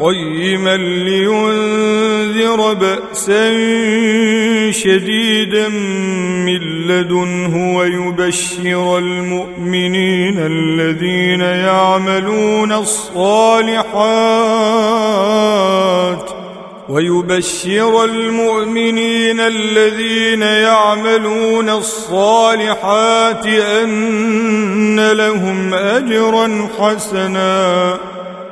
قيما لينذر بأسا شديدا من لدنه ويبشر المؤمنين الذين يعملون الصالحات ويبشر المؤمنين الذين يعملون الصالحات أن لهم أجرا حسناً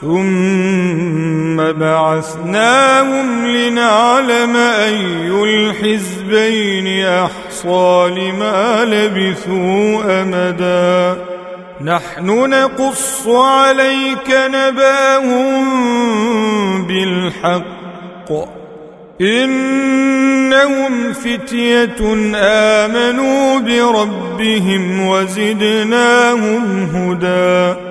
ثم بعثناهم لنعلم أي الحزبين أحصى لما لبثوا أمدا. نحن نقص عليك نباهم بالحق. إنهم فتية آمنوا بربهم وزدناهم هدى.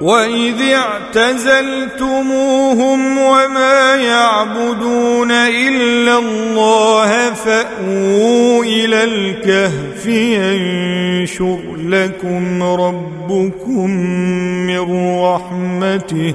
واذ اعتزلتموهم وما يعبدون الا الله فاووا إلى الكهف ينشر لكم ربكم من رحمته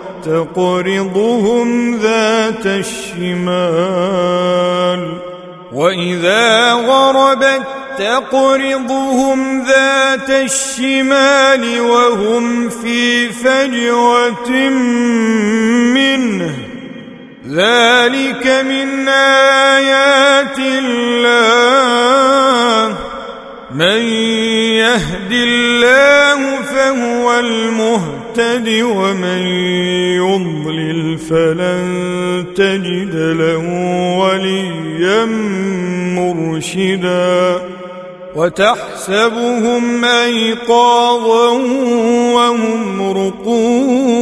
تقرضهم ذات الشمال. وإذا غربت تقرضهم ذات الشمال وهم في فجوة منه. ذلك من آيات الله. من يهد الله فهو المهتد ومن يضلل فلن تجد له وليا مرشدا. وتحسبهم أيقاظا وهم رقود.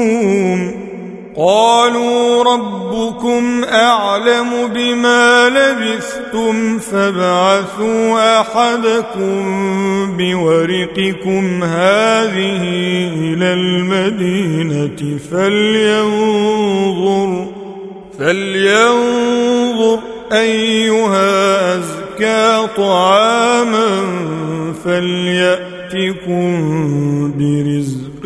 قالوا ربكم أعلم بما لبثتم فابعثوا أحدكم بورقكم هذه إلى المدينة فلينظر فلينظر أيها أزكى طعاما فليأتكم برزق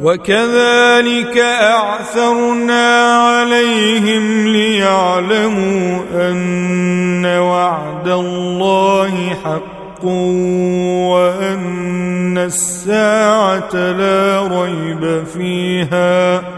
وكذلك أعثرنا عليهم ليعلموا أن وعد الله حق وأن الساعة لا ريب فيها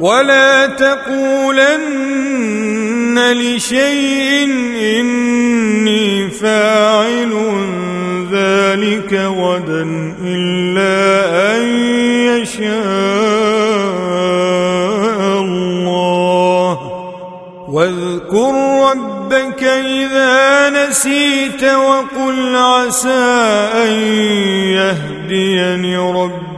ولا تقولن لشيء إني فاعل ذلك غدا إلا أن يشاء الله. واذكر ربك إذا نسيت وقل عسى أن يهديني ربي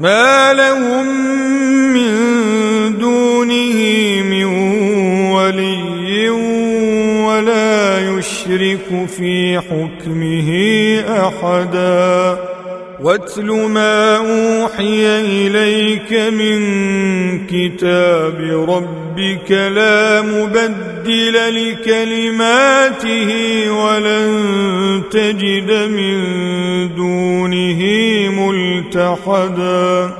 ما لهم من دونه من ولي ولا يشرك في حكمه أحداً واتل ما أوحي إليك من كتاب ربك لا مبدل لكلماته ولن تجد من دونه ملتحدا.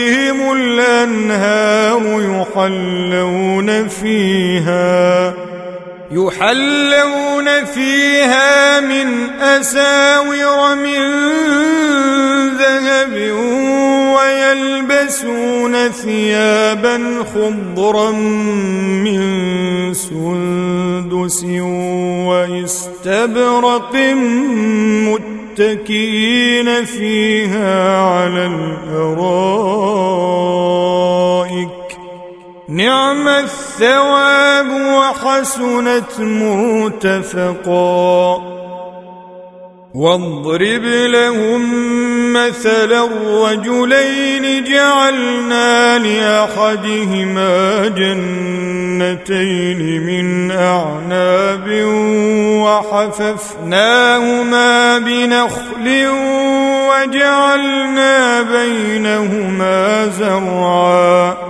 تحتهم الأنهار يحلون فيها يحلون فيها من أساور من ذهب ويلبسون ثيابا خضرا من سندس وإستبرق متكئين فيها على الأرائك. نعم الثواب وحسنت مرتفقا. واضرب لهم مثل الرجلين جعلنا لأحدهما جنتين من أعناب وحففناهما بنخل وجعلنا بينهما زرعا.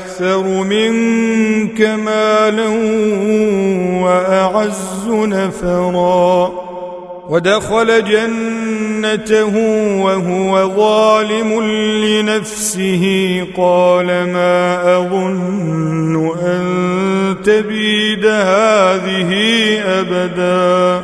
أكثر منك مالا وأعز نفرا. ودخل جنته وهو ظالم لنفسه. قال ما أظن أن تبيد هذه أبدا.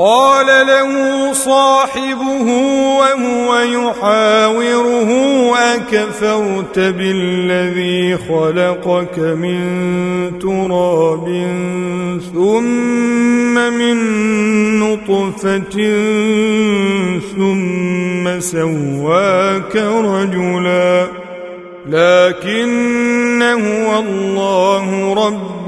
قال له صاحبه وهو يحاوره أكفرت بالذي خلقك من تراب ثم من نطفة ثم سواك رجلا لكن هو الله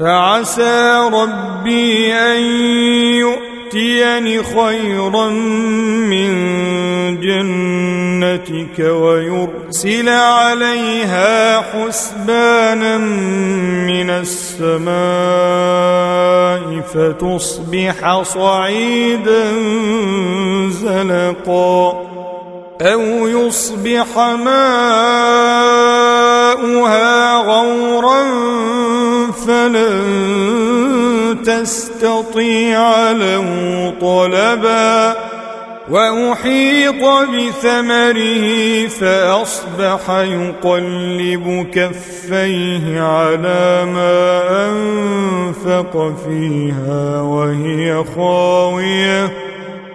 فعسى ربي أن يؤتيني خيرا من جنتك ويرسل عليها حسبانا من السماء فتصبح صعيدا زلقا أو يصبح ماؤها غورا فلن تستطيع له طلبا وأحيط بثمره فأصبح يقلب كفيه على ما أنفق فيها وهي خاوية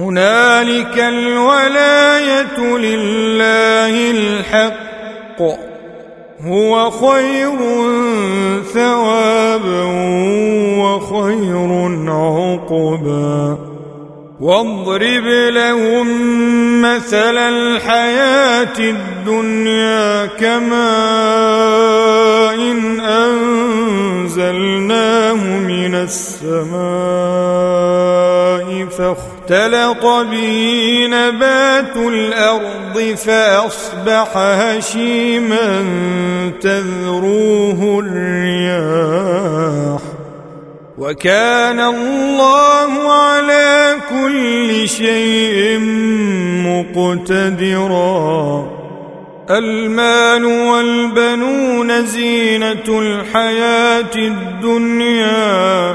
هنالك الولاية لله الحق. هو خير ثوابا وخير عقبا. واضرب لهم مثل الحياة الدنيا كماء إن أنزلناه من السماء فاختلط به نبات الأرض فأصبح هشيما تذروه الرياح. وكان الله على كل شيء مقتدرا. المال والبنون زينة الحياة الدنيا.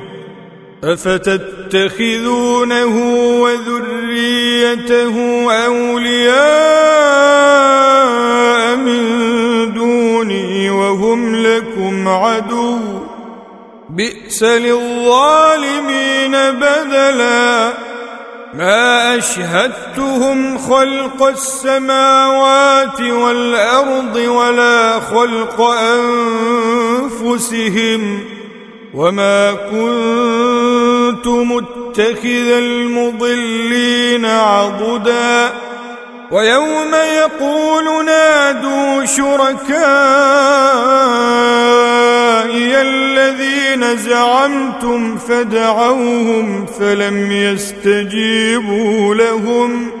أفتتخذونه وذريته أولياء من دوني وهم لكم عدو. بئس للظالمين بدلا. ما أشهدتهم خلق السماوات والأرض ولا خلق أنفسهم. وما كنت متخذ المضلين عضدا ويوم يقول نادوا شركائي الذين زعمتم فدعوهم فلم يستجيبوا لهم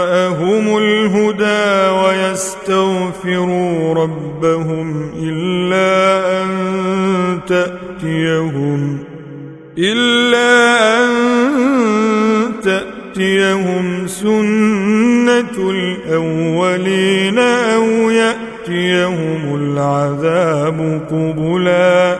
جاءهم الهدى ويستغفروا ربهم إلا أن تأتيهم إلا أن تأتيهم سنة الأولين أو يأتيهم العذاب قبلا.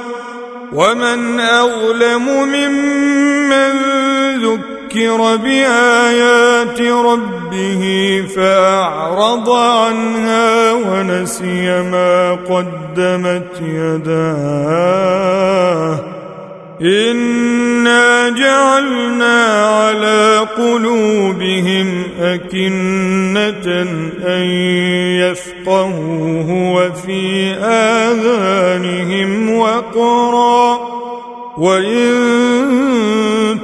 ومن أظلم ممن ذكر بآيات ربه فأعرض عنها ونسي ما قدمت يداه. إنا جعلنا على قلوبهم أكنة أن يفقهوه وفي آذانهم وقرا وإن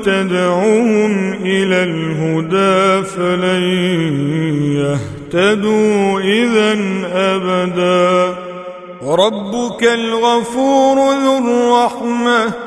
تدعوهم إلى الهدى فلن يهتدوا إذا أبدا ربك الغفور ذو الرحمه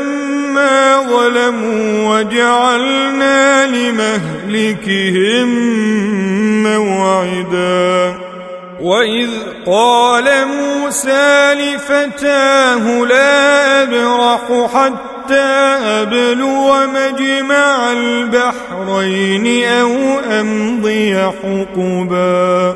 ظلموا وجعلنا لمهلكهم موعدا. واذ قال موسى لفتاه لا ابرح حتى ابلو مجمع البحرين أو امضي حقبا.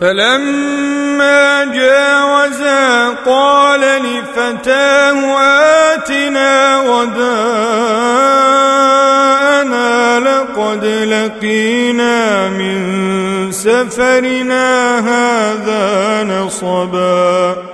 فلما جاوزا قال لفتاه آتنا غداءنا لقد لقينا من سفرنا هذا نصبا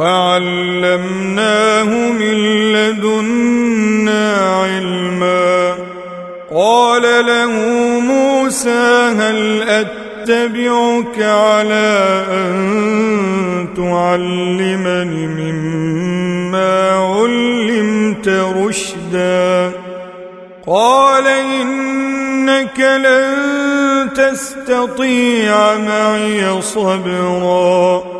وعلمناه من لدنا علما. قال له موسى هل أتبعك على أن تعلمني مما علمت رشدا؟ قال إنك لن تستطيع معي صبرا.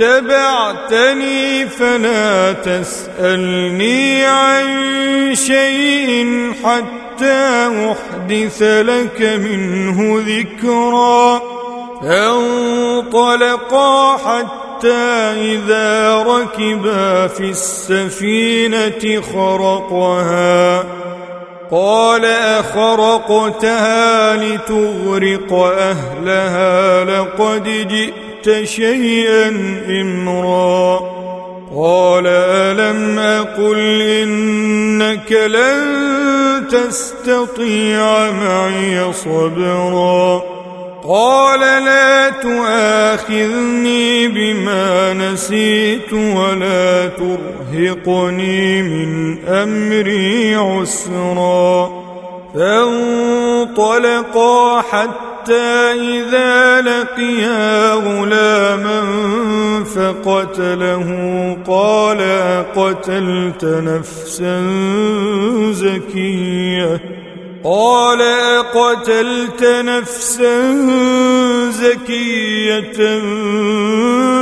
اتبعتني فلا تسألني عن شيء حتى أحدث لك منه ذكرا. فانطلقا حتى إذا ركبا في السفينة خرقها. قال أخرقتها لتغرق أهلها لقد جئت شيئا إمرأ. قال ألم أقل إنك لن تستطيع معي صبرا؟ قال لا تؤاخذني بما نسيت ولا ترهقني من أمري عسرا. فانطلقا حتى إذا لقيا غلاما فقتله قال قتلت نفسا زكية. قال أقتلت نفسا زكية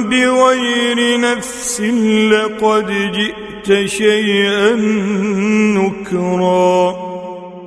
بغير نفس لقد جئت شيئا نكرا.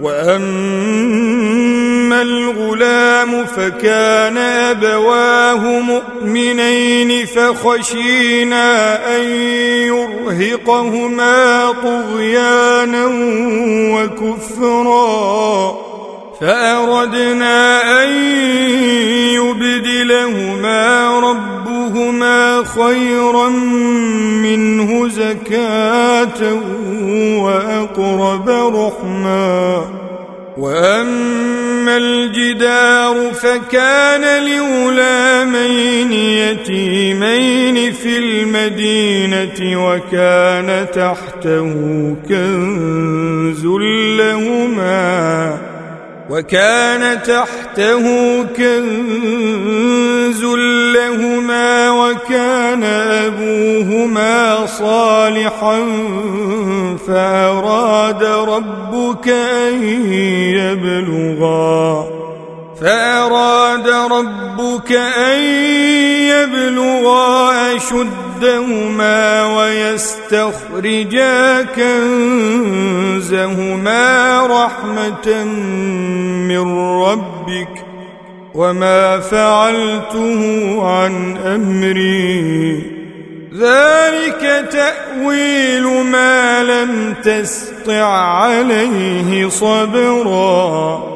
وأما الغلام فكان أبواه مؤمنين فخشينا أن يرهقهما طغيانا وكفرا فأردنا أن يبدلهما ربهما أيهما خيرا منه زكاة وأقرب رحما وأما الجدار فكان لغلامين يتيمين في المدينة وكان تحته كنز لهما وكان تحته كنز لهما وكان أبوهما صالحا فأراد ربك أن يبلغا فأراد ربك أن يبلغا أشدهما ويستخرجا كنزهما رحمة من ربك وما فعلته عن أمري. ذلك تأويل ما لم تسطع عليه صبرا.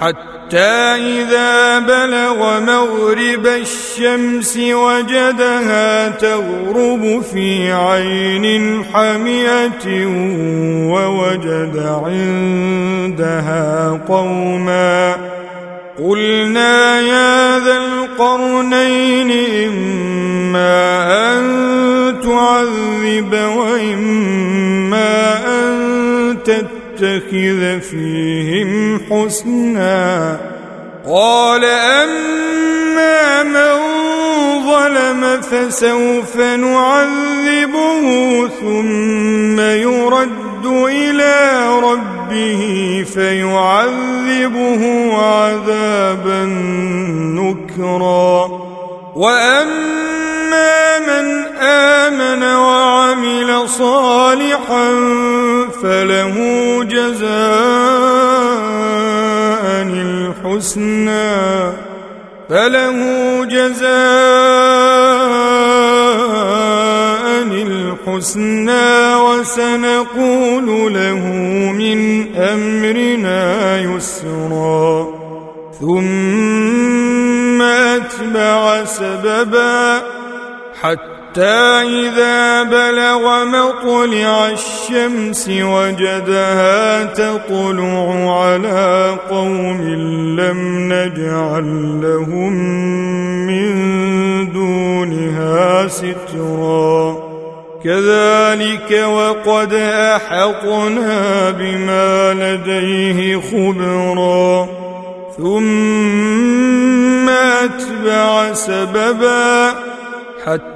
حتى إذا بلغ مغرب الشمس وجدها تغرب في عين حمية ووجد عندها قوما قلنا يا ذا القرنين إما تتبع نتخذ فيهم حسنا. قال أما من ظلم فسوف نعذبه ثم يرد إلى ربه فيعذبه عذابا نكرا. وأما من آمن وعمل صالحا فله جزاء الحسنى فله جزاء الحسنى وسنقول له من أمرنا يسرا. ثم أتبع سببا حتى حتى إذا بلغ مطلع الشمس وجدها تطلع على قوم لم نجعل لهم من دونها سترا. كذلك وقد أحطنا بما لديه خبرا. ثم أتبع سببا حتى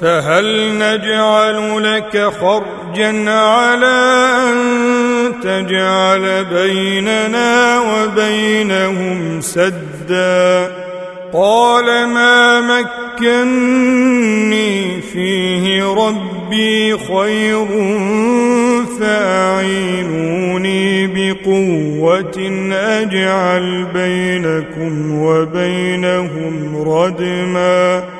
فهل نجعل لك خرجا على أن تجعل بيننا وبينهم سدا؟ قال ما مكني فيه ربي خير فأعينوني بقوة أجعل بينكم وبينهم ردماً.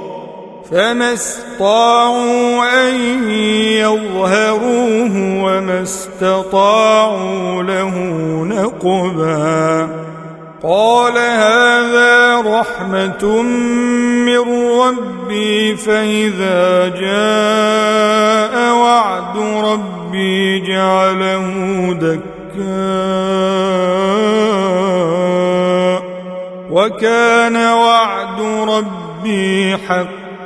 فما استطاعوا أن يظهروه وما استطاعوا له نقبا. قال هذا رحمة من ربي فإذا جاء وعد ربي جعله دكا وكان وعد ربي حقا.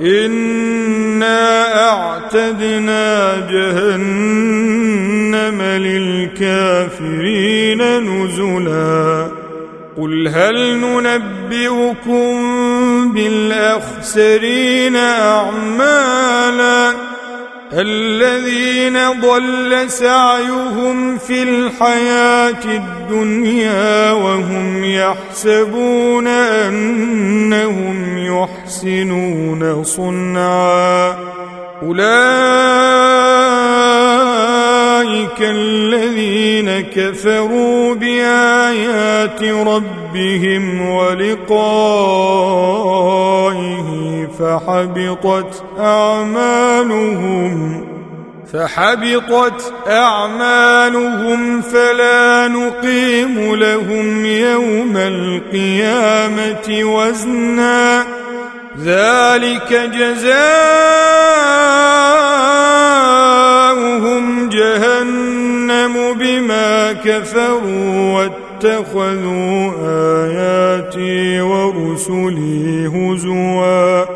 إنا أعتدنا جهنم للكافرين نزلا قل هل ننبئكم بالأخسرين أعمالا الذين ضل سعيهم في الحياة الدنيا وهم يحسبون أنهم يحسنون صنعا. أولئك الذين كفروا بآيات ربهم ولقائه فحبطت أعمالهم. فحبطت أعمالهم فلا نقيم لهم يوم القيامة وزنا. ذلك جزاؤهم جهنم بما كفروا واتخذوا آياتي ورسلي هزوا.